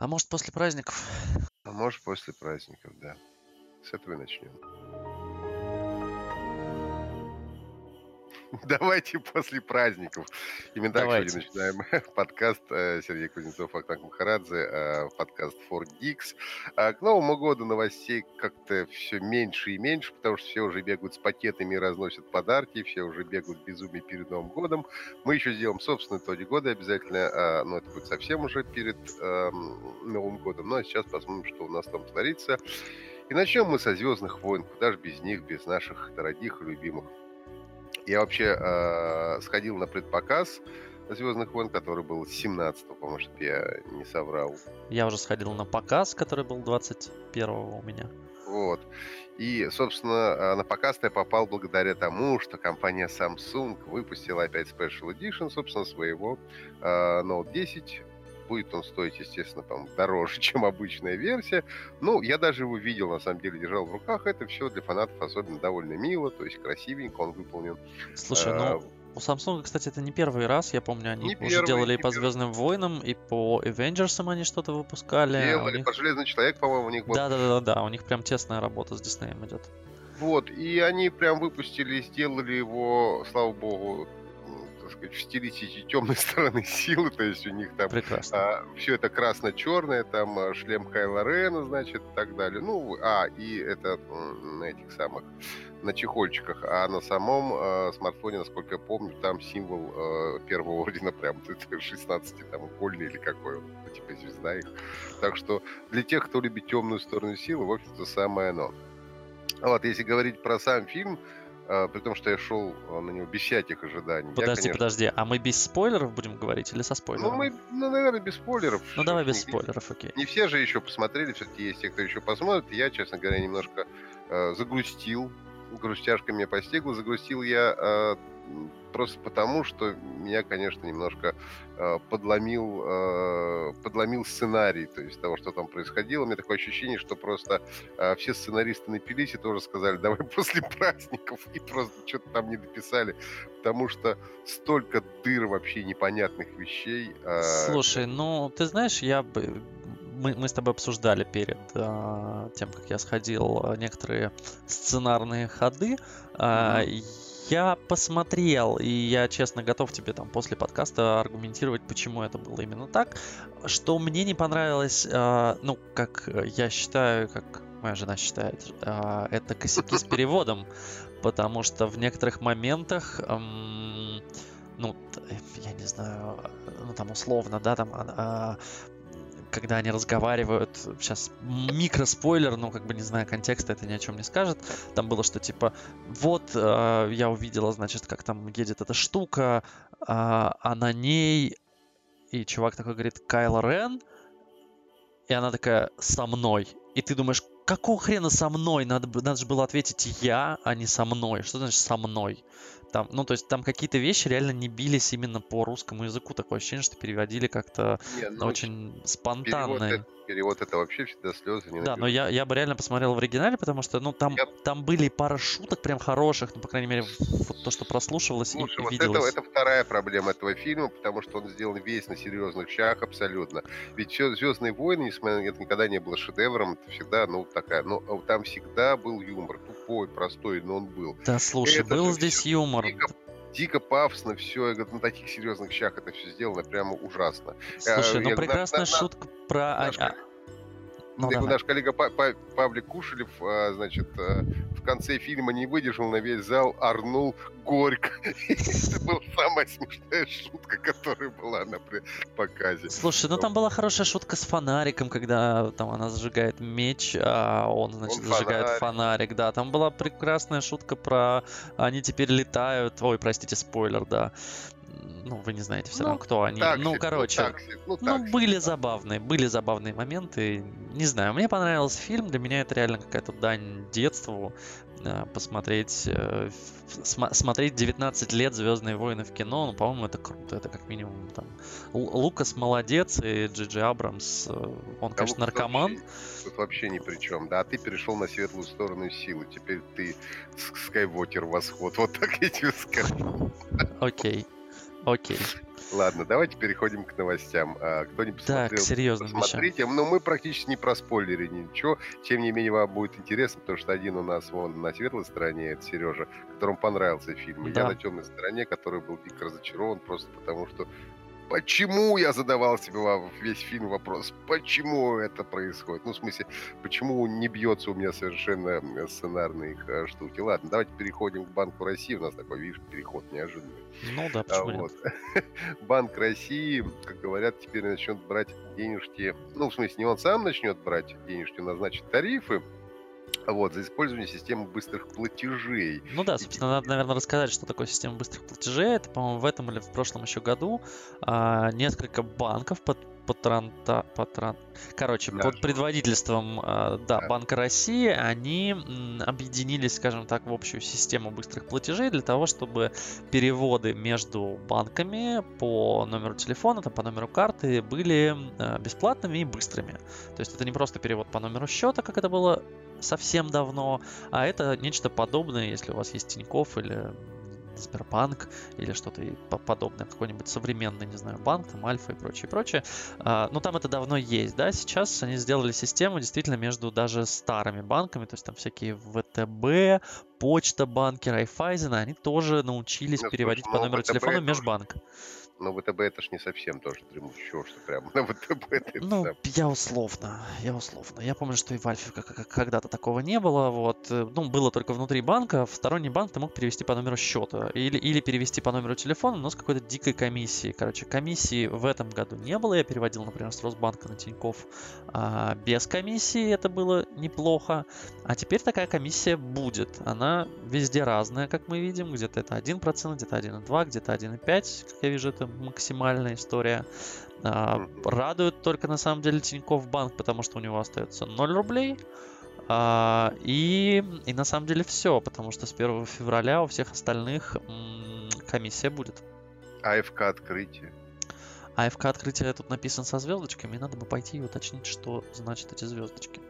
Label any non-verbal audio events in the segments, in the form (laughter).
А может, после праздников? А может, после праздников, да. С этого и начнем. (laughs) Давайте после праздников. Именно так сегодня начинаем (laughs) подкаст э, Сергей Кузнецов, Ахтанг Махарадзе, э, подкаст For Geeks. А К Новому году новостей как-то все меньше и меньше, потому что все уже бегают с пакетами и разносят подарки, все уже бегают безумие перед Новым годом. Мы еще сделаем собственные итоги года обязательно, а, но это будет совсем уже перед эм, Новым годом. Ну а сейчас посмотрим, что у нас там творится. И начнем мы со «Звездных войн». Куда же без них, без наших дорогих и любимых я вообще э, сходил на предпоказ Звездных войн, который был 17-го, по-моему, чтобы я не соврал. Я уже сходил на показ, который был 21-го у меня. Вот. И, собственно, э, на показ я попал благодаря тому, что компания Samsung выпустила опять Special Edition, собственно, своего э, Note 10. Будет он стоить, естественно, там, дороже, (laughs) чем обычная версия. Ну, я даже его видел, на самом деле, держал в руках. Это все для фанатов особенно довольно мило, то есть красивенько он выполнен. Слушай, Э, ну у Samsung, кстати, это не первый раз. Я помню, они Не уже первый, делали и по первый. Звездным войнам, и по Avengers они что-то выпускали. а Делали, них- про Железный Человек, по-моему, у них был. Да, да, да, да, у них прям тесная работа с Диснеем идет. Вот, и они прям выпустили сделали его, слава богу, сказать, в стилистике темной стороны силы, то есть у них там Прекрасно. все это красно-черное, там а, шлем Кайла Рена, значит, и так далее. Ну, а, и это на этих самых, на чехольчиках, а на самом э, смартфоне, насколько я помню, там символ э, первого ордена, прям 16 там угольный или какой он, ну, типа звезда их. Так что для тех, кто любит темную сторону силы, в общем-то, самое оно. Вот, если говорить про сам фильм, при том, что я шел э, на него без всяких ожиданий. я, Подожди, конечно, подожди, а мы без спойлеров будем говорить или со Ну, спойлерами? мы, ну, наверное, без спойлеров. Ну, давай Не- без спойлеров, окей. Не все же еще посмотрели, все-таки есть те, кто еще посмотрит. Я, честно говоря, немножко э, загрустил. Грустяшка меня постигла. Загрустил я э, просто потому, что меня, конечно, немножко э, подломил, э, подломил сценарий, то есть того, что там происходило. У меня такое ощущение, что просто э, все сценаристы напились и тоже сказали, (laughs) давай после праздников, и просто что-то там не дописали, потому что столько дыр вообще непонятных вещей. э, Слушай, ну, ты знаешь, я бы... Мы, мы с тобой обсуждали перед а, тем, как я сходил, а, некоторые сценарные ходы. А, Я посмотрел, и я, честно, готов тебе там после подкаста аргументировать, почему это было именно так. Что мне не понравилось, а, ну, как я считаю, как моя жена считает, а, это косяки с (laughs) переводом. Потому что в некоторых моментах, м, ну, я не знаю, ну там условно, да, там, а, а, когда они разговаривают, сейчас микроспойлер, ну как бы не знаю контекста, это ни о чем не скажет. Там было, что типа, вот э, я увидела, значит, как там едет эта штука, а, а на ней и чувак такой говорит, Кайло Рен, и она такая, со мной. И ты думаешь, какого хрена со мной? Надо, надо же было ответить я, а не со мной. Что значит со мной? Там, ну, то есть там какие-то вещи реально не бились именно по русскому языку. Такое ощущение, что переводили как-то ну, очень Перевод спонтанно. это, перевод это вообще всегда слезы. Не Да, но я, я бы реально посмотрел в оригинале, потому что, ну, там, Я- там были пара шуток прям хороших, ну, по крайней мере, вот то, что прослушивалось и- Слушай, и, вот это, виделось. это вторая проблема этого фильма, потому что он сделан весь на серьезных щах абсолютно. Ведь все Звездные войны, несмотря на это никогда не было шедевром, это всегда, ну, такая, ну, а там всегда был юмор, тупой, простой, но он был. Да, слушай, это был здесь всё юмор. Дико, дико пафосно все, я говорю, на таких серьезных щах это все сделано прямо ужасно. Слушай, я ну говорю, прекрасная на- на- шутка про... а- наш а, ну, Я говорю, давай. наш коллега Па- Па- Павлик Кушелев, а, значит, а, в конце фильма не выдержал на весь зал, орнул горько. (laughs) Это была самая смешная шутка, которая была на показе. Слушай, ну там была хорошая шутка с фонариком, когда там она зажигает меч, а он, значит, Он зажигает фонарик. фонарик, да. Там была прекрасная шутка про они теперь летают. Ой, простите, спойлер, да. Ну, вы не знаете все Ну, равно, кто они. Так ну, короче, так себе, ну, Ну, так себе. были забавные, были забавные моменты. Не знаю, мне понравился фильм. Для меня это реально какая-то дань детству. э, Посмотреть, э, смотреть 19 лет Звездные войны в кино, ну, по-моему, это круто. Это как минимум там. Лукас молодец, и Джиджи Абрамс, э, он, А конечно, тут наркоман. вообще- Тут вообще ни при чем. Да, а ты перешел на светлую сторону силы. Теперь ты Скайвокер восход. Вот так я тебе скажу. Окей. Окей. Ладно, давайте переходим к новостям. Кто не посмотрел, так, серьезно, посмотрите. Но ну, мы практически не проспойлерили ничего. Тем не менее, вам будет интересно, потому что один у нас вон на светлой стороне, это Сережа, которому понравился фильм. И да. я на темной стороне, который был дико разочарован просто потому, что почему я задавал себе весь фильм вопрос, почему это происходит? Ну, в смысле, почему не бьется у меня совершенно сценарные их э, штуки? Ладно, давайте переходим к Банку России. У нас такой, видишь, переход неожиданный. Ну да, почему а, вот. (laughs) Банк России, как говорят, теперь начнет брать денежки. Ну, в смысле, не он сам начнет брать денежки, назначит тарифы, вот, за использование системы быстрых платежей. Ну да, собственно, надо, наверное, рассказать, что такое система быстрых платежей. Это, по-моему, в этом или в прошлом еще году а, несколько банков под под, транта, под тран... короче, да. под предводительством э, да, да. Банка России они м, объединились, скажем так, в общую систему быстрых платежей для того, чтобы переводы между банками по номеру телефона, там, по номеру карты были э, бесплатными и быстрыми. То есть это не просто перевод по номеру счета, как это было совсем давно, а это нечто подобное, если у вас есть Тинькофф или Сбербанк или что-то подобное, какой-нибудь современный, не знаю, банк, там Альфа и прочее, прочее. А, но там это давно есть, да, сейчас они сделали систему действительно между даже старыми банками, то есть там всякие ВТБ, Почта банки, Райфайзена, они тоже научились переводить по номеру телефона межбанк. Тоже но ВТБ это ж не совсем тоже дремучее, что прямо на ВТБ. Это ну, сам. я условно, я условно. Я помню, что и в Альфе когда-то такого не было. Вот. Э, ну, было только внутри банка. В сторонний банк ты мог перевести по номеру счета. Или, или перевести по номеру телефона, но с какой-то дикой комиссией. Короче, комиссии в этом году не было. Я переводил, например, с Росбанка на Тинькофф а, без комиссии. Это было неплохо. А теперь такая комиссия будет. Она везде разная, как мы видим. Где-то это 1%, где-то 1,2%, где-то 1,5%. Как я вижу, это максимальная история. А, радует только на самом деле Тинькофф Банк, потому что у него остается 0 рублей. А, и, и на самом деле все, потому что с 1 февраля у всех остальных комиссия будет. АФК открытие. АФК открытие тут написано со звездочками, и надо бы пойти и уточнить, что значит эти звездочки.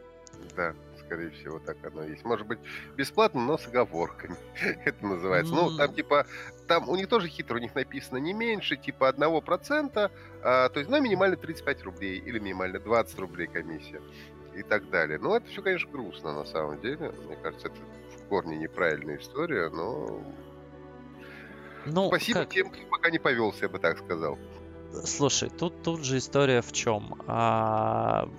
Да скорее всего, так оно есть. Может быть, бесплатно, но с оговорками. (laughs) Это называется. Ну, там типа, там у них тоже хитро, у них написано не меньше, типа, одного процента, а, то есть, ну, минимально 35 рублей или минимально 20 рублей комиссия и так далее. Ну, это все, конечно, грустно на самом деле. Мне кажется, это в корне неправильная история, но... Ну, Спасибо как... тем, кто пока не повелся, я бы так сказал. Слушай, тут, тут же история в чем? А,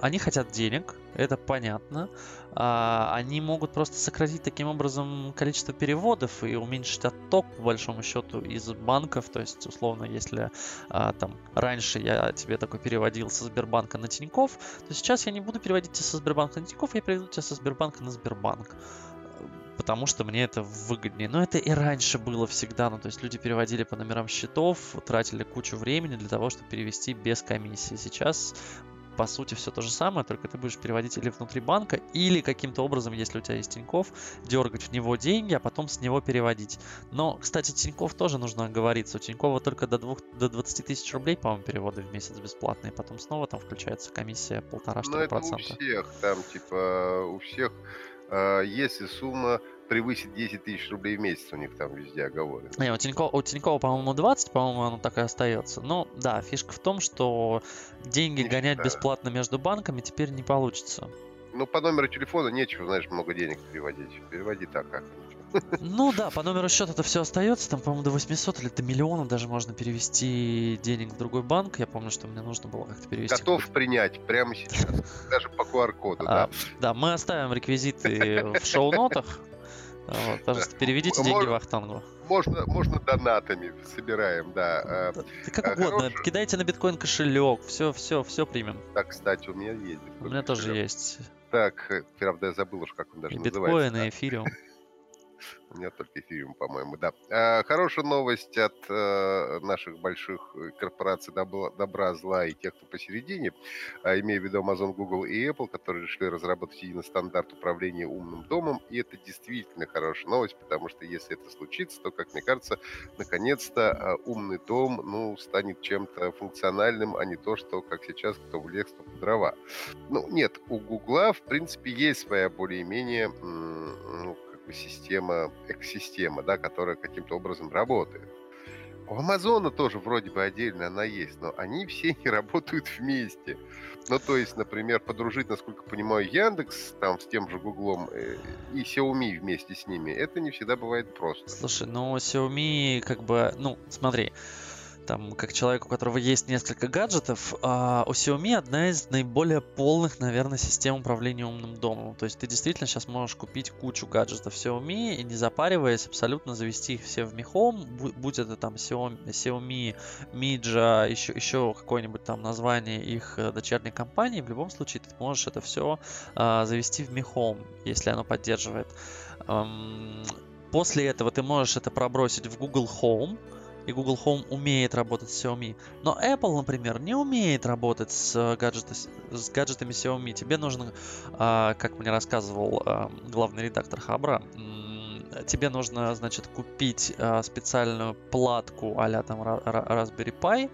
они хотят денег, это понятно. А, они могут просто сократить таким образом количество переводов и уменьшить отток, по большому счету, из банков. То есть, условно, если а, там раньше я тебе такой переводил со Сбербанка на Тиньков, то сейчас я не буду переводить тебя со Сбербанка на Тиньков, я переведу тебя со Сбербанка на Сбербанк потому что мне это выгоднее. Но это и раньше было всегда. Ну, то есть люди переводили по номерам счетов, тратили кучу времени для того, чтобы перевести без комиссии. Сейчас по сути все то же самое, только ты будешь переводить или внутри банка, или каким-то образом, если у тебя есть Тиньков, дергать в него деньги, а потом с него переводить. Но, кстати, Тиньков тоже нужно оговориться. У Тинькова только до, двух, до 20 тысяч рублей, по-моему, переводы в месяц бесплатные, потом снова там включается комиссия полтора-четыре процента. у всех, там, типа, у всех, э, если сумма превысит 10 тысяч рублей в месяц у них там везде оговорено. Не, у Тинькова, у Тинькова по-моему, 20, по-моему, оно так и остается. Но да, фишка в том, что деньги не гонять считаю. бесплатно между банками теперь не получится. Ну, по номеру телефона нечего, знаешь, много денег переводить. Переводи так как ну да, по номеру счета это все остается. Там, по-моему, до 800 или до миллиона даже можно перевести денег в другой банк. Я помню, что мне нужно было как-то перевести. Готов принять прямо сейчас. Даже по QR-коду, а, да. Да, мы оставим реквизиты в шоу-нотах. Вот, пожалуйста, переведите деньги в Ахтангу. Можно, можно донатами собираем, да. А, да как а, угодно, хороший... кидайте на биткоин кошелек, все, все, все примем. Так, кстати, у меня есть. У меня тоже есть. Так, э, правда, я забыл уж, как он даже и называется. Биткоин, и эфириум. У меня только эфириум, по-моему, да. А, хорошая новость от а, наших больших э, корпораций добра, добра, зла и тех, кто посередине, а, имея в виду Amazon, Google и Apple, которые решили разработать единый стандарт управления умным домом. И это действительно хорошая новость, потому что если это случится, то, как мне кажется, наконец-то а, умный дом ну, станет чем-то функциональным, а не то, что, как сейчас, кто в лес, кто в дрова. Ну, нет, у Гугла, в принципе, есть своя более-менее ну, система, экосистема, да, которая каким-то образом работает. У Амазона тоже вроде бы отдельно она есть, но они все не работают вместе. Ну, то есть, например, подружить, насколько понимаю, Яндекс там с тем же Гуглом э, и Xiaomi вместе с ними, это не всегда бывает просто. Слушай, ну Xiaomi как бы, ну, смотри, там, как человек, у которого есть несколько гаджетов, а у Xiaomi одна из наиболее полных, наверное, систем управления умным домом. То есть ты действительно сейчас можешь купить кучу гаджетов Xiaomi и не запариваясь, абсолютно завести их все в Mi Home, будь это там Xiaomi, Xiaomi еще, еще какое-нибудь там название их э, дочерней компании, в любом случае ты можешь это все а, завести в Mi Home, если оно поддерживает. Um, после этого ты можешь это пробросить в Google Home, и Google Home умеет работать с Xiaomi. Но Apple, например, не умеет работать с, э, гаджеты, с гаджетами Xiaomi. Тебе нужно, а, как мне рассказывал а, главный редактор Хабра, тебе нужно, значит, купить э, специальную платку а там Raspberry Pi,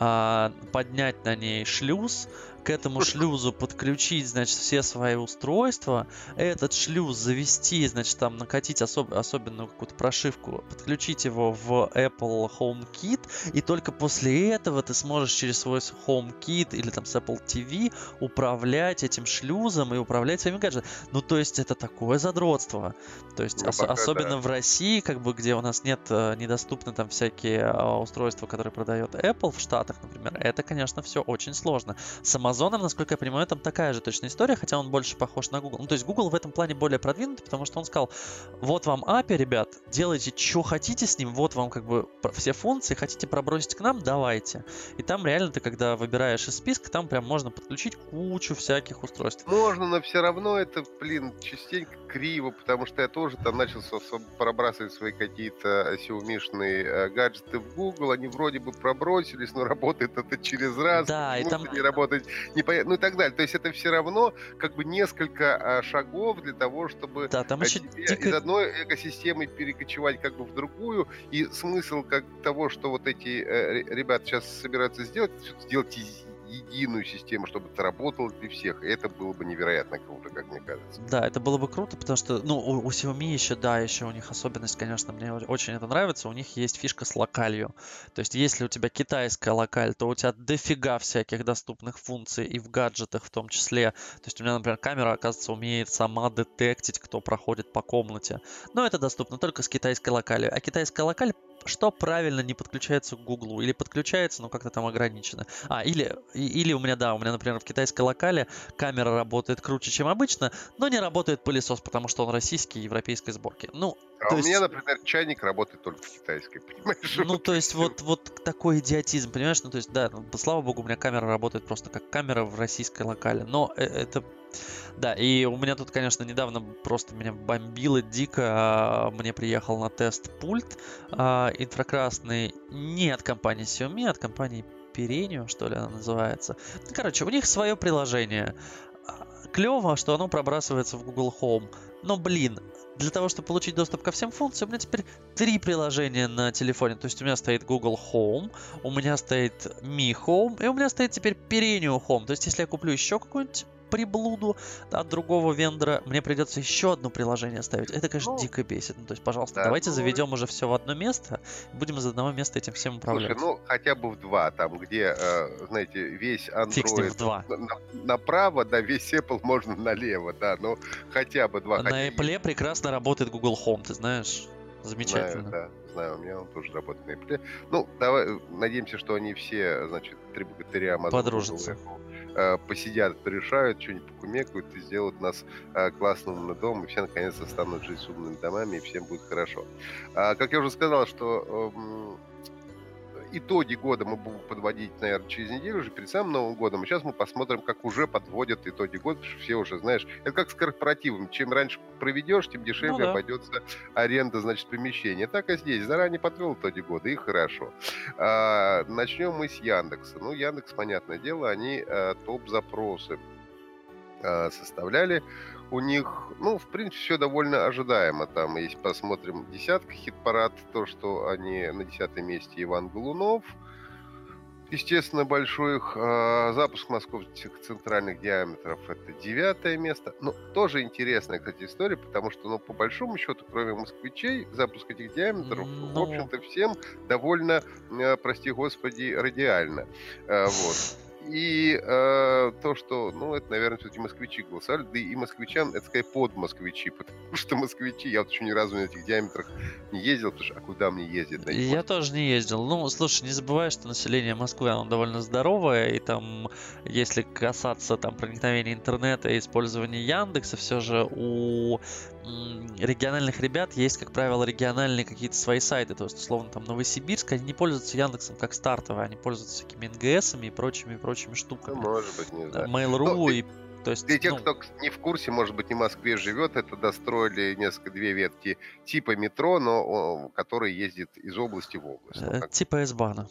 э, поднять на ней шлюз, к этому шлюзу подключить, значит, все свои устройства, этот шлюз завести, значит, там накатить особ- особенную какую-то прошивку, подключить его в Apple HomeKit, и только после этого ты сможешь через свой HomeKit или там с Apple TV управлять этим шлюзом и управлять своими гаджетами. Ну, то есть это такое задротство. То есть ну, ос- особенно да. в России, как бы, где у нас нет, э, недоступны там всякие э, устройства, которые продает Apple в Штатах, например, это, конечно, все очень сложно. Сама Амазоном, насколько я понимаю, там такая же точная история, хотя он больше похож на Google. Ну, то есть Google в этом плане более продвинутый, потому что он сказал, вот вам API, ребят, делайте, что хотите с ним, вот вам как бы все функции, хотите пробросить к нам, давайте. И там реально ты, когда выбираешь из списка, там прям можно подключить кучу всяких устройств. Можно, но все равно это, блин, частенько криво, потому что я тоже там начал пробрасывать свои какие-то Xiaomi-шные э, гаджеты в Google, они вроде бы пробросились, но работает это через раз. Да, и там... не работает непонятно, ну и так далее. То есть это все равно как бы несколько а, шагов для того, чтобы да, там еще дико... из одной экосистемы перекочевать как бы в другую. И смысл как того, что вот эти э, ребята сейчас собираются сделать, сделать единую систему, чтобы это работало для всех. И это было бы невероятно круто, как мне кажется. Да, это было бы круто, потому что, ну, у, у Xiaomi еще, да, еще у них особенность, конечно, мне очень это нравится, у них есть фишка с локалью. То есть, если у тебя китайская локаль, то у тебя дофига всяких доступных функций и в гаджетах в том числе. То есть, у меня, например, камера, оказывается, умеет сама детектить, кто проходит по комнате. Но это доступно только с китайской локалью. А китайская локаль что правильно не подключается к Гуглу? Или подключается, но как-то там ограничено. А, или, или у меня, да, у меня, например, в китайской локале камера работает круче, чем обычно, но не работает пылесос, потому что он российский, европейской сборки. Ну, а у есть... меня, например, чайник работает только в китайской, понимаешь? Ну, то есть вот, вот такой идиотизм, понимаешь? Ну, то есть, да, ну, слава богу, у меня камера работает просто как камера в российской локале, но э, это да, и у меня тут, конечно, недавно просто меня бомбило дико. А, мне приехал на тест пульт а, инфракрасный не от компании Xiaomi, а от компании Perenio, что ли она называется. Короче, у них свое приложение. А, Клево, что оно пробрасывается в Google Home. Но, блин, для того, чтобы получить доступ ко всем функциям, у меня теперь три приложения на телефоне. То есть у меня стоит Google Home, у меня стоит Mi Home, и у меня стоит теперь Perenio Home. То есть если я куплю еще какой-нибудь приблуду от другого вендора, мне придется еще одно приложение ставить. Это, конечно, ну, дико бесит. Ну, то есть, пожалуйста, да, давайте ну... заведем уже все в одно место, будем из одного места этим всем управлять. Слушай, ну, хотя бы в два, там, где, э, знаете, весь Android в два. На, направо, да, весь Apple можно налево, да, но хотя бы два. На Apple прекрасно работает Google Home, ты знаешь? Замечательно. Знаю, да, знаю, у меня он тоже работает на Apple. Ну, давай, надеемся, что они все, значит, три богатыря Подружатся. Google, э, посидят, порешают, что-нибудь покумекают и сделают нас э, классным домом, и все наконец-то станут жить с умными домами, и всем будет хорошо. А, как я уже сказал, что э, итоги года мы будем подводить, наверное, через неделю уже перед самым Новым годом. И сейчас мы посмотрим, как уже подводят итоги года, потому что все уже, знаешь, это как с корпоративом. Чем раньше проведешь, тем дешевле ну, да. обойдется аренда, значит, помещения. Так и здесь. Заранее подвел итоги года, и хорошо. А, начнем мы с Яндекса. Ну, Яндекс, понятное дело, они а, топ-запросы а, составляли у них, ну, в принципе, все довольно ожидаемо. Там, если посмотрим десятка хит-парад, то, что они на десятом месте Иван Голунов, Естественно, большой их э, запуск московских центральных диаметров это девятое место. Ну, тоже интересная, кстати, история, потому что, ну, по большому счету, кроме москвичей, запуск этих диаметров, Но... в ну. общем-то, всем довольно, э, прости господи, радиально. Э, вот. И э, то, что, ну, это, наверное, все-таки москвичи голосовали, да и москвичам, это скорее под москвичи, (laughs) потому что москвичи, я вот еще ни разу на этих диаметрах не ездил, потому что, а куда мне ездить? Да, я тоже не ездил. Ну, слушай, не забывай, что население Москвы, оно довольно здоровое, и там, если касаться там проникновения интернета и использования Яндекса, все же у региональных ребят есть, как правило, региональные какие-то свои сайты. То есть, условно, там Новосибирск, они не пользуются Яндексом как стартовые, они пользуются всякими НГСами и прочими, прочими штуками. Ну, может быть, не знаю. Mail.ru ну, и то есть, для тех, ну, кто не в курсе, может быть, не в Москве живет, это достроили несколько две ветки типа метро, но который ездит из области в область. Ну, типа S-бана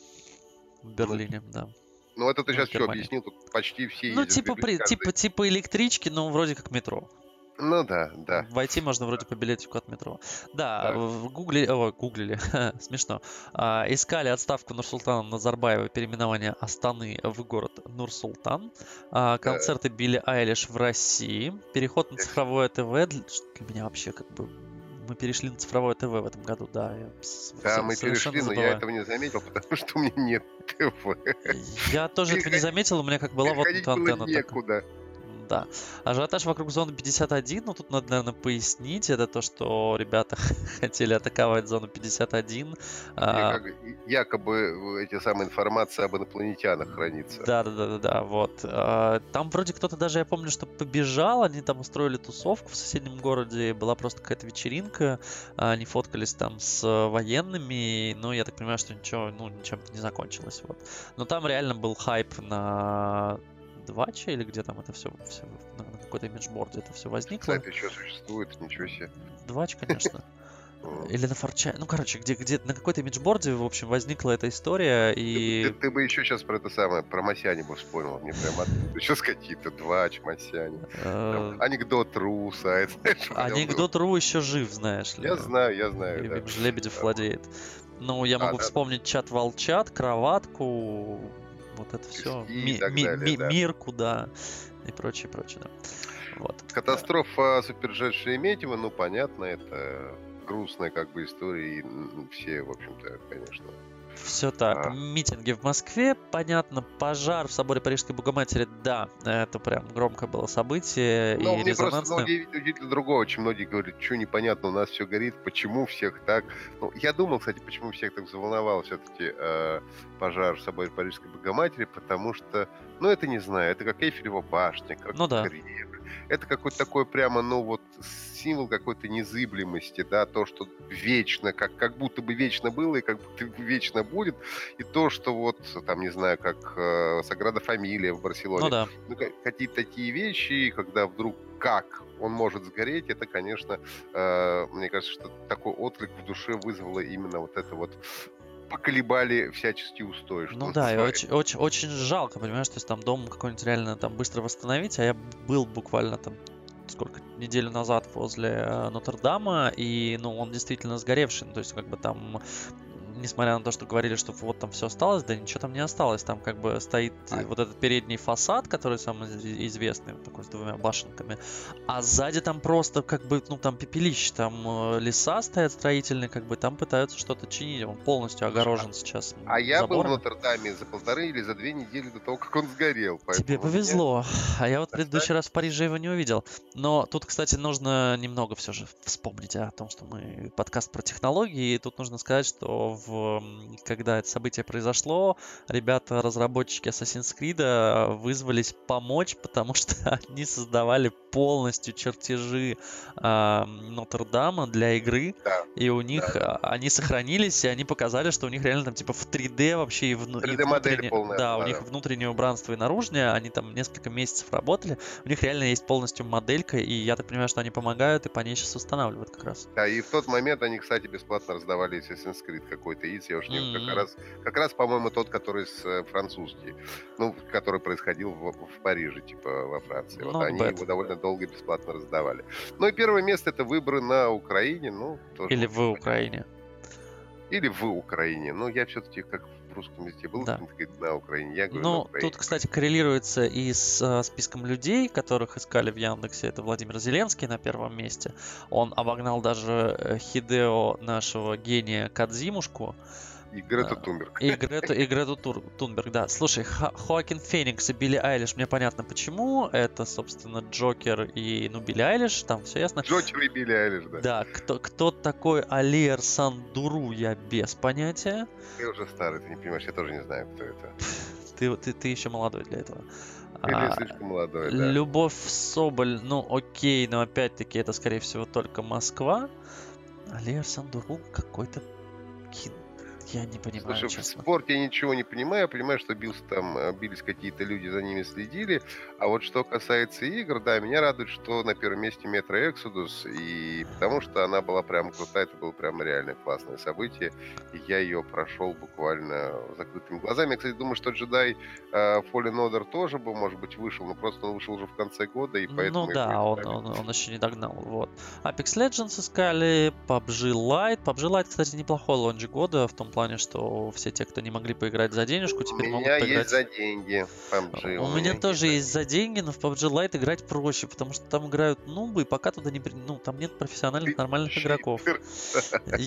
в Берлине, ну, да. Ну, это ты сейчас все объяснил, тут почти все Ну, типа, при, типа, типа электрички, но вроде как метро. Ну да, да. Войти можно вроде по билетику от метро. Да, в гугле, о, гуглили, (laughs) смешно. А, искали отставку Нурсултана Назарбаева, переименование Астаны в город Нурсултан. А, концерты Билли Айлиш в России. Переход на цифровое ТВ. Для, для меня вообще как бы мы перешли на цифровое ТВ в этом году, да. Я да, мы перешли, забываю. но я этого не заметил, потому что у меня нет ТВ. Я тоже этого не заметил, у меня как была вот антенна. Некуда. Так да. Ажиотаж вокруг зоны 51, ну тут надо, наверное, пояснить, это то, что ребята (laughs) хотели атаковать зону 51. А... Якобы эти самые информации об инопланетянах хранится. Да, да, да, да, да, вот. А, там вроде кто-то даже, я помню, что побежал, они там устроили тусовку в соседнем городе, была просто какая-то вечеринка, они фоткались там с военными, ну, я так понимаю, что ничего, ну, ничем не закончилось, вот. Но там реально был хайп на Двача или где там это все, все на, на какой-то имиджборде это все возникло. Сайт еще существует, ничего себе. Двач, конечно. (laughs) Или на форча... Ну, короче, где, где на какой-то имиджборде, в общем, возникла эта история, и... Ты, ты, ты бы еще сейчас про это самое, про Масяни бы вспомнил. Мне прям сейчас какие-то двач, Масяни. Э, анекдот Ру сайт. Анекдот Ру еще жив, знаешь ли. Я знаю, я знаю. Им Лебедев владеет. Ну, я могу вспомнить чат Волчат, кроватку, вот это все, ми- ми- далее, ми- да. мир куда и прочее, прочее, да. Вот. Катастрофа Суперджет Шереметьево, ну, понятно, это грустная как бы история, и все, в общем-то, конечно, все так. А. Митинги в Москве, понятно. Пожар в соборе Парижской Богоматери, да, это прям громкое было событие Но и мне резонансное. просто ну, удивительно другого. Очень многие говорят, что непонятно, у нас все горит, почему всех так... Ну, я думал, кстати, почему всех так заволновал все-таки э, пожар в соборе Парижской Богоматери, потому что, ну, это не знаю, это как Эйфелева башня, как ну, да. Это какой-то такой прямо, ну, вот символ какой-то незыблемости, да, то, что вечно, как, как будто бы вечно было и как будто (laughs) вечно будет, и то, что вот, там, не знаю, как э, Саграда Фамилия в Барселоне. Ну да. Ну, какие-то такие вещи, когда вдруг как он может сгореть, это, конечно, э, мне кажется, что такой отклик в душе вызвало именно вот это вот поколебали всячески устой. Что ну да, и очень, очень, очень жалко, понимаешь, то есть там дом какой-нибудь реально там быстро восстановить, а я был буквально там сколько неделю назад возле э, Нотр-Дама, и, ну, он действительно сгоревший, ну, то есть, как бы там несмотря на то, что говорили, что вот там все осталось, да ничего там не осталось. Там как бы стоит а... вот этот передний фасад, который самый известный, такой с двумя башенками. А сзади там просто как бы, ну там пепелище, там э, леса стоят строительные, как бы там пытаются что-то чинить. Он полностью огорожен а, сейчас А я был в Нотр-Даме за полторы или за две недели до того, как он сгорел. Тебе повезло. Меня... А я вот предыдущий раз в Париже его не увидел. Но тут, кстати, нужно немного все же вспомнить о том, что мы подкаст про технологии. И тут нужно сказать, что в когда это событие произошло, ребята, разработчики Assassin's Creed э, вызвались помочь, (laughs) потому что они создавали полностью чертежи э, Нотр-Дама для игры, да, и у них да. они сохранились, и они показали, что у них реально там типа в 3D вообще и, вну, 3D и внутренне, полная, да, да, у них внутреннее убранство и наружное, они там несколько месяцев работали, у них реально есть полностью моделька, и я так понимаю, что они помогают и по ней сейчас устанавливают как раз. Да, и в тот момент они, кстати, бесплатно раздавали Assassin's Creed какой-то яиц, я уж не mm-hmm. как раз, как раз, по-моему, тот, который с э, французский, ну, который происходил в, в Париже, типа во Франции. Вот они bad. его довольно долго бесплатно раздавали. Ну и первое место это выборы на Украине, ну тоже. Или в Украине. Или в Украине. Ну, я все-таки как в русском языке был, Да. на Украине, я говорю, Ну, Украине. тут, кстати, коррелируется и с э, списком людей, которых искали в Яндексе. Это Владимир Зеленский на первом месте. Он обогнал даже э, Хидео, нашего гения Кадзимушку, И Грета а, Тунберг. и Грету, и Грету Тур- Тунберг, да. Слушай, Хоакин Феникс и Билли Айлиш, мне понятно почему. Это, собственно, Джокер и, ну, Билли Айлиш, там все ясно. Джокер и Билли Айлиш, да. Да, кто, кто такой Алиер Сандуру, я без понятия. Ты уже старый, ты не понимаешь, я тоже не знаю, кто это. Ты, ты, ты еще молодой для этого. Или А, слишком молодой, да. Любовь Соболь, ну окей, но опять-таки это скорее всего только Москва. Алиер Сандуру какой-то кин- Я не понимаю, Слушай, в честно. спорте я ничего не понимаю. Я понимаю, что бился там, э, бились какие-то люди, за ними следили. А вот что касается игр, да, меня радует, что на первом месте Metro Exodus. И потому что она была прям крутая, это было прям реально классное событие. И я ее прошел буквально закрытыми глазами. Я, кстати, думаю, что Jedi э, Fallen Order тоже бы, может быть, вышел, но просто он вышел уже в конце года, и поэтому... Ну да, он, искали. он, он еще не догнал. Вот. Apex Legends искали, PUBG Lite. PUBG Lite, кстати, неплохой лонж года в том плане, что все те, кто не могли поиграть за денежку, У теперь могут меня поиграть. есть за деньги PUBG. У меня тоже есть за деньги, но в PUBG Lite играть проще, потому что там играют нубы, и пока туда не... Ну, там нет профессиональных нормальных игроков. читер.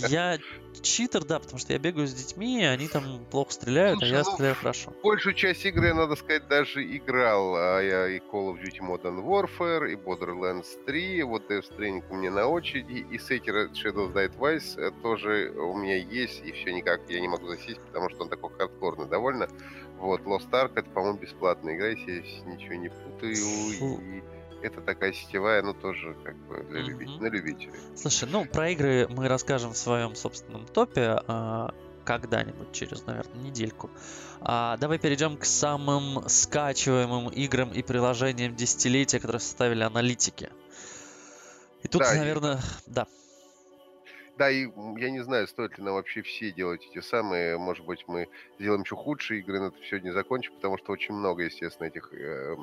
Я читер, да, потому что я бегаю с детьми, и они там плохо стреляют, Слушай, а я ну, стреляю хорошо. Большую часть игры, я, надо сказать, даже играл. А я и Call of Duty Modern Warfare, и Borderlands 3, вот Death Stranding у меня на очереди, и Sekiro Shadows Die Twice э, тоже у меня есть, и все никак я не могу засесть, потому что он такой хардкорный довольно. Вот, Lost Ark, это, по-моему, бесплатная игра, если я ничего не путаю, Фу. и это такая сетевая, но тоже как бы для Мгм. любителей, любителей. Слушай, ну, про игры мы расскажем в своем собственном топе а, когда-нибудь, через, наверное, недельку. А, давай перейдем к самым скачиваемым играм и приложениям десятилетия, которые составили аналитики. И тут, Да, и- наверное, да. Да, и я не знаю, стоит ли нам вообще все делать эти самые. Может быть, мы сделаем еще худшие игры, но это сегодня не закончим, потому что очень много, естественно, этих э,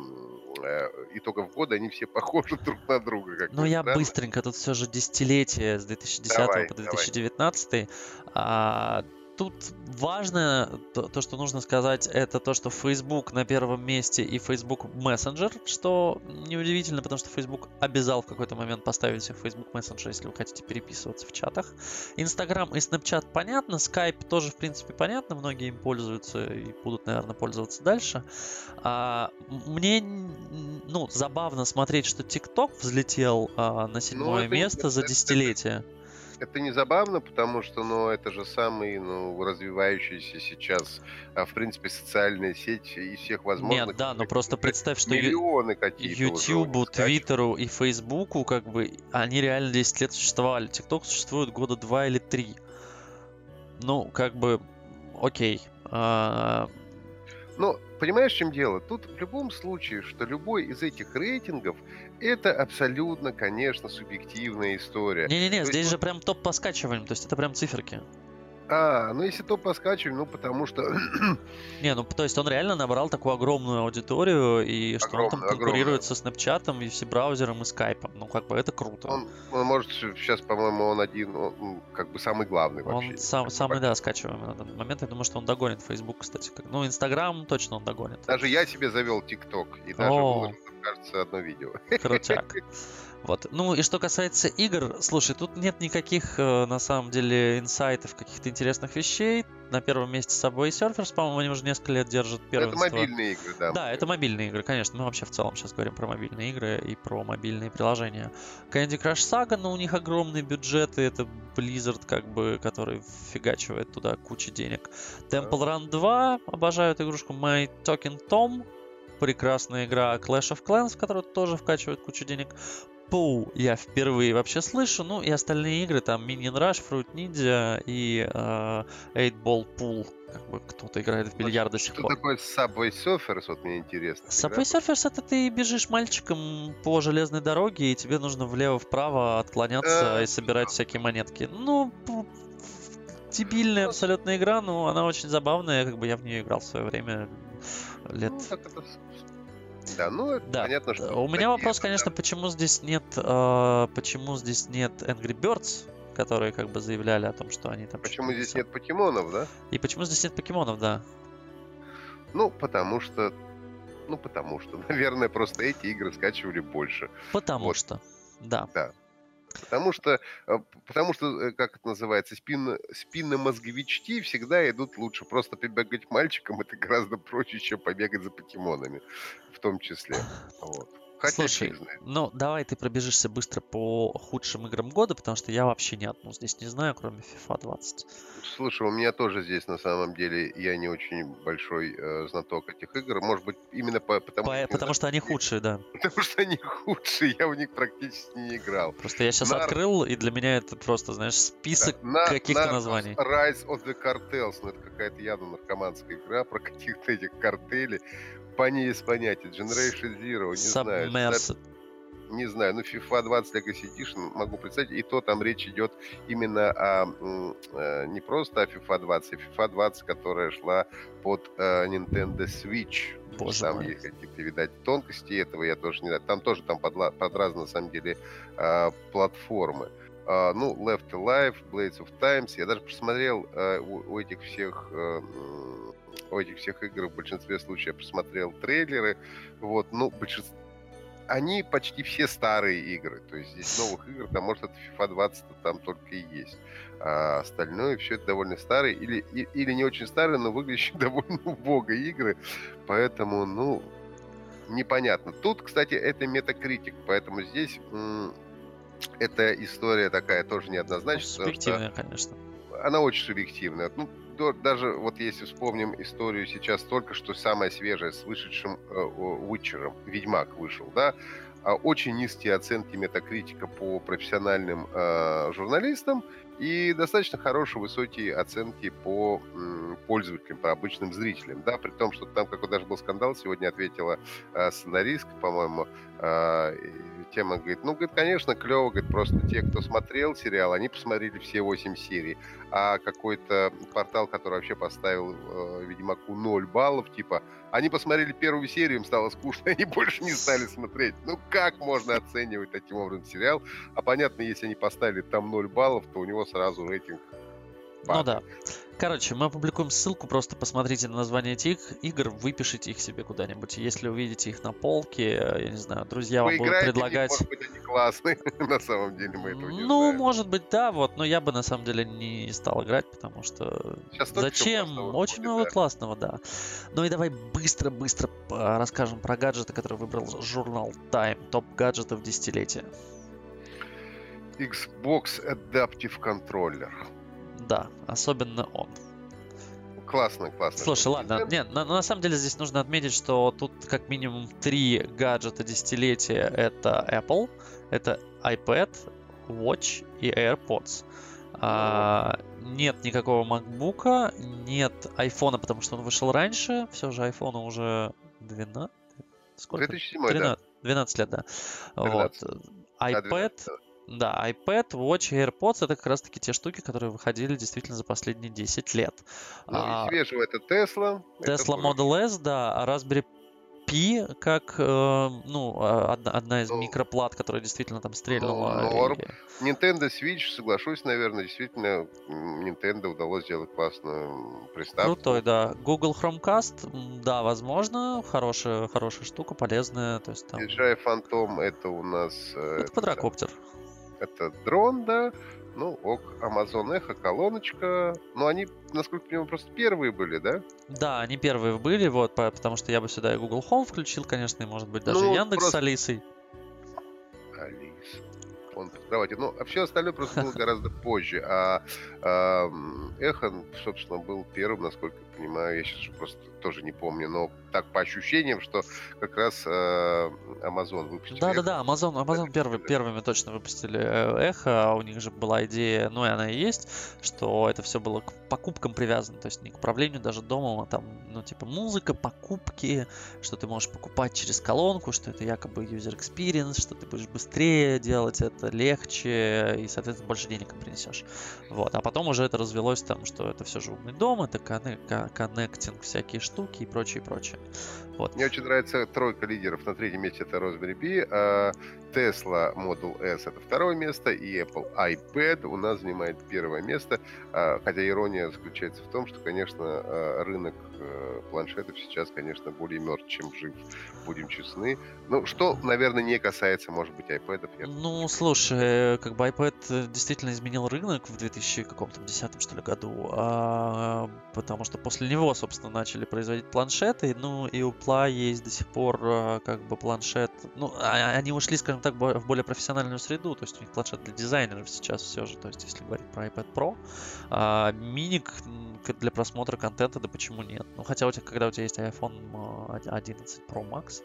э, итогов года, они все (laughs) похожи друг на друга. Как Но ни я странно. быстренько, тут все же десятилетие с 2010 Давай, по давай. 2019. А, тут важно, то, то, что нужно сказать, это то, что Facebook на первом месте и Facebook Messenger, что неудивительно, потому что Facebook обязал в какой-то момент поставить себе Facebook Messenger, если вы хотите переписываться в чатах. Instagram и Snapchat понятно, Skype тоже, в принципе, понятно, многие им пользуются и будут, наверное, пользоваться дальше. А, мне, ну, забавно смотреть, что TikTok взлетел а, на седьмое это не- место за это- это- десятилетие. Это не забавно, потому что, ну, это же самый, ну, развивающийся сейчас, а, в принципе, социальная сеть из всех возможных. Нет, да, но просто представь, что миллионы какие-то скачивают. Твиттеру и Фейсбуку, как бы, они реально 10 лет существовали. ТикТок существует года два или три. Ну, как бы, окей. Но понимаешь, в чем дело? Тут в любом случае, что любой из этих рейтингов это абсолютно, конечно, субъективная история. Не-не-не, есть здесь вот- же прям топ по скачиваниям, то есть это прям циферки. А, ну если то поскачиваем, ну потому что (clears throat) Не, ну то есть он реально набрал такую огромную аудиторию, и что он там Огромную, конкурирует со Снапчатом, и все-браузером, и скайпом. Ну, как бы это круто. он, он может сейчас, по-моему, он один, он, как бы самый главный вообще. Он сам, самый, да, скачиваемый на данный момент. Я думаю, что он догонит Facebook, кстати. Ну, Инстаграм точно он догонит. Даже я себе завел ТикТок и даже О. кажется, одно видео. Крутяк. (laughs) Вот. Ну и что касается игр, слушай, тут нет никаких, э, на самом деле, инсайтов, каких-то интересных вещей. На первом месте Subway Surfers, по-моему, они уже несколько лет держат Это первенство. мобильные игры, да. Да, это мобильные игры, конечно. Мы вообще в целом сейчас говорим про мобильные игры и про мобильные приложения. Candy Crush Saga, но у них огромные бюджеты. Это Blizzard, как бы, который фигачивает туда кучу денег. Temple Run 2, обожаю эту игрушку. My Talking Tom, прекрасная игра. Clash of Clans, которая тоже вкачивает кучу денег. Пу я впервые вообще слышу, ну и остальные игры, там Minion Rush, Fruit Ninja и э, 8 Ball Pool. Как бы кто-то играет в бильярд до сих Что пор. такое Subway Surfers, вот мне интересно. Subway Surfers это ты бежишь мальчиком по железной дороге, и тебе нужно влево-вправо отклоняться А, и собирать всякие монетки. Ну, дебильная Ну, абсолютно игра, но она очень забавная, как бы я в нее играл в свое время лет. Ну, так это... Да, ну, это Да. понятно, что... У меня вопрос, да. конечно, почему здесь нет, э, почему здесь нет Angry Birds, которые как бы заявляли о том, что они там... Почему здесь нет покемонов, да? И почему здесь нет покемонов, да? Ну, потому что... Ну, потому что, (laughs) наверное, просто эти игры скачивали больше. Потому вот. что, да. Да. Потому что, э, потому что, э, как это называется, спин, спинно-мозговички всегда идут лучше. Просто побегать мальчиком это гораздо проще, чем побегать за покемонами, в том числе. Вот. Хотя Слушай, ну давай ты пробежишься быстро по худшим играм года, потому что я вообще ни одну здесь не знаю, кроме FIFA 20. Слушай, у меня тоже здесь на самом деле я не очень большой э, знаток этих игр. Может быть, именно по, потому, по, что, потому что они худшие, да. (laughs) Потому что они худшие, я в них практически не играл. Просто я сейчас Нар... открыл, и для меня это просто, знаешь, список да. каких-то Narcos названий. Rise of the Cartels, ну это какая-то явно наркоманская игра про каких-то этих картелей ней есть понятие. Generation Zero, не Submersed. знаю. Не знаю, ну FIFA 20 Legacy Edition могу представить, и то там речь идет именно о, э, не просто о FIFA 20, а FIFA 20, которая шла под э, Nintendo Switch. Боже там мой. есть какие-то, видать, тонкости этого, я тоже не знаю. Там тоже там под, под разные, на самом деле, э, платформы. Uh, ну, Left Alive, Blades of Times. Я даже посмотрел uh, у, у этих всех uh, этих всех игр в большинстве случаев посмотрел трейлеры. Вот, ну, большинство они почти все старые игры. То есть здесь новых игр, там, может, это FIFA 20 там только и есть. А остальное все это довольно старые или, и, или не очень старые, но выглядящие (laughs) довольно убого игры. Поэтому, ну, непонятно. Тут, кстати, это метакритик, поэтому здесь эта история такая тоже неоднозначная. Субъективная, конечно. Она очень субъективная. Ну, даже вот если вспомним историю сейчас только что самая свежая с вышедшим э, Ведьмак вышел, да, а очень низкие оценки метакритика по профессиональным э, журналистам и достаточно хорошие высокие оценки по м, пользователям, по обычным зрителям, да, при том, что там, как даже был скандал, сегодня ответила э, сценаристка, по-моему, э, тема, говорит, ну, говорит, конечно, клево, говорит, просто те, кто смотрел сериал, они посмотрели все 8 серий, а какой-то портал, который вообще поставил э, Ведьмаку 0 баллов, типа, они посмотрели первую серию, им стало скучно, (laughs) они больше не стали смотреть. Ну, как можно оценивать таким образом сериал? А понятно, если они поставили там 0 баллов, то у него сразу рейтинг ну да. Короче, мы опубликуем ссылку, просто посмотрите на название этих игр, выпишите их себе куда-нибудь. Если увидите их на полке, я не знаю, друзья вам будут предлагать... Может быть, они классные, (laughs) на самом деле мы этого не Ну, знаем. может быть, да, вот, но я бы на самом деле не стал играть, потому что... Сейчас Зачем? Очень много да. классного, да. Ну и давай быстро-быстро расскажем про гаджеты, которые выбрал журнал Time, топ гаджетов десятилетия. Xbox Adaptive Controller. Да, особенно он. Классно, классно. Слушай, ладно, нет, на, на самом деле здесь нужно отметить, что тут как минимум три гаджета десятилетия. Это Apple, это iPad, Watch и AirPods. А, нет никакого MacBook, нет iPhone, потому что он вышел раньше. Все же iPhone уже 12. Сколько? 2007, 13, да. 12 лет, да. 13. Вот. iPad, да, iPad, Watch и AirPods это как раз-таки те штуки, которые выходили действительно за последние 10 лет. Ну, а, свежего это Tesla. Tesla Model S, да, а Raspberry Pi как, э, ну, а, одна, одна из ну, микроплат, которая действительно там стрельнула. Ну, норм. И... Nintendo Switch, соглашусь, наверное, действительно Nintendo удалось сделать классную приставку. Крутой, да. Google Chromecast, да, возможно, хорошая, хорошая штука, полезная. То есть, там... DJI Phantom это у нас... Э, это, это квадрокоптер. Это дрон, да. Ну, ок, Amazon Echo, колоночка. Ну, они, насколько я понимаю, просто первые были, да? Да, они первые были, вот, потому что я бы сюда и Google Home включил, конечно, и, может быть, даже ну, Яндекс просто... с Алисой. Алиса. Он давайте. Ну, а все остальное просто было гораздо позже. А, а Эхо, собственно, был первым, насколько я понимаю. Я сейчас просто тоже не помню, но так по ощущениям, что как раз э, Amazon выпустил. Да, да, да, Amazon, Amazon первый, первыми точно выпустили э, эхо, а у них же была идея, ну и она и есть, что это все было к покупкам привязано, то есть не к управлению даже домом, а там, ну типа музыка, покупки, что ты можешь покупать через колонку, что это якобы user experience, что ты будешь быстрее делать это, легче и, соответственно, больше денег принесешь. Вот, а потом уже это развелось там, что это все же умный дом, это коннектинг, всякие штуки и прочее, прочее. Вот. Мне очень нравится тройка лидеров. На третьем месте это Raspberry Pi, а Tesla Model S это второе место, и Apple iPad у нас занимает первое место. А, хотя ирония заключается в том, что, конечно, а, рынок планшетов сейчас, конечно, более мертв, чем жив. Будем честны. Ну, что, наверное, не касается, может быть, iPad. Ну, слушай, как бы iPad э, действительно изменил рынок в 2010 что ли году, а, потому что после него, собственно, начали производить планшеты, ну и у Pla есть до сих пор как бы планшет, ну, они ушли, скажем скажем так, в более профессиональную среду, то есть у них планшет для дизайнеров сейчас все же, то есть если говорить про iPad Pro, а, миник для просмотра контента, да почему нет? Ну, хотя у тебя, когда у тебя есть iPhone 11 Pro Max,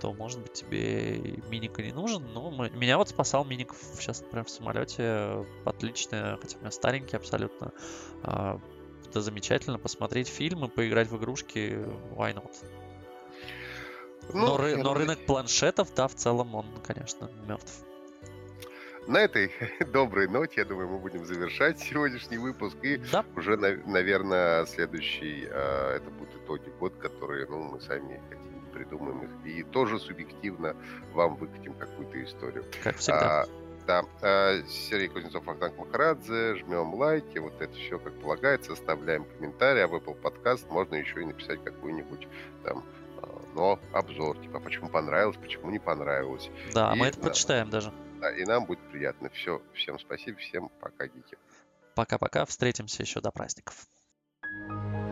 то, может быть, тебе миника не нужен, но мы, меня вот спасал миник сейчас, например, в самолете, отлично, хотя у меня старенький абсолютно, а, да замечательно, посмотреть фильмы, поиграть в игрушки, why not? Ну, но, ры, но рынок планшетов, да, в целом он, конечно, мертв. На этой (laughs) доброй ноте, я думаю, мы будем завершать сегодняшний выпуск. И да. уже, наверное, следующий, а, это будут итоги год, которые, ну, мы сами хотим, придумаем их. И тоже субъективно вам выкатим какую-то историю. Как всегда. А, да, а, Сергей Кузнецов, Ахтанг Махарадзе, жмем лайки, вот это все как полагается, оставляем комментарии, об Apple подкаст можно еще и написать какую-нибудь там но обзор, типа, почему понравилось, почему не понравилось. Да, и, мы это почитаем даже. Да, и нам будет приятно. Все, всем спасибо, всем пока, гики. Пока-пока, встретимся еще до праздников. thank you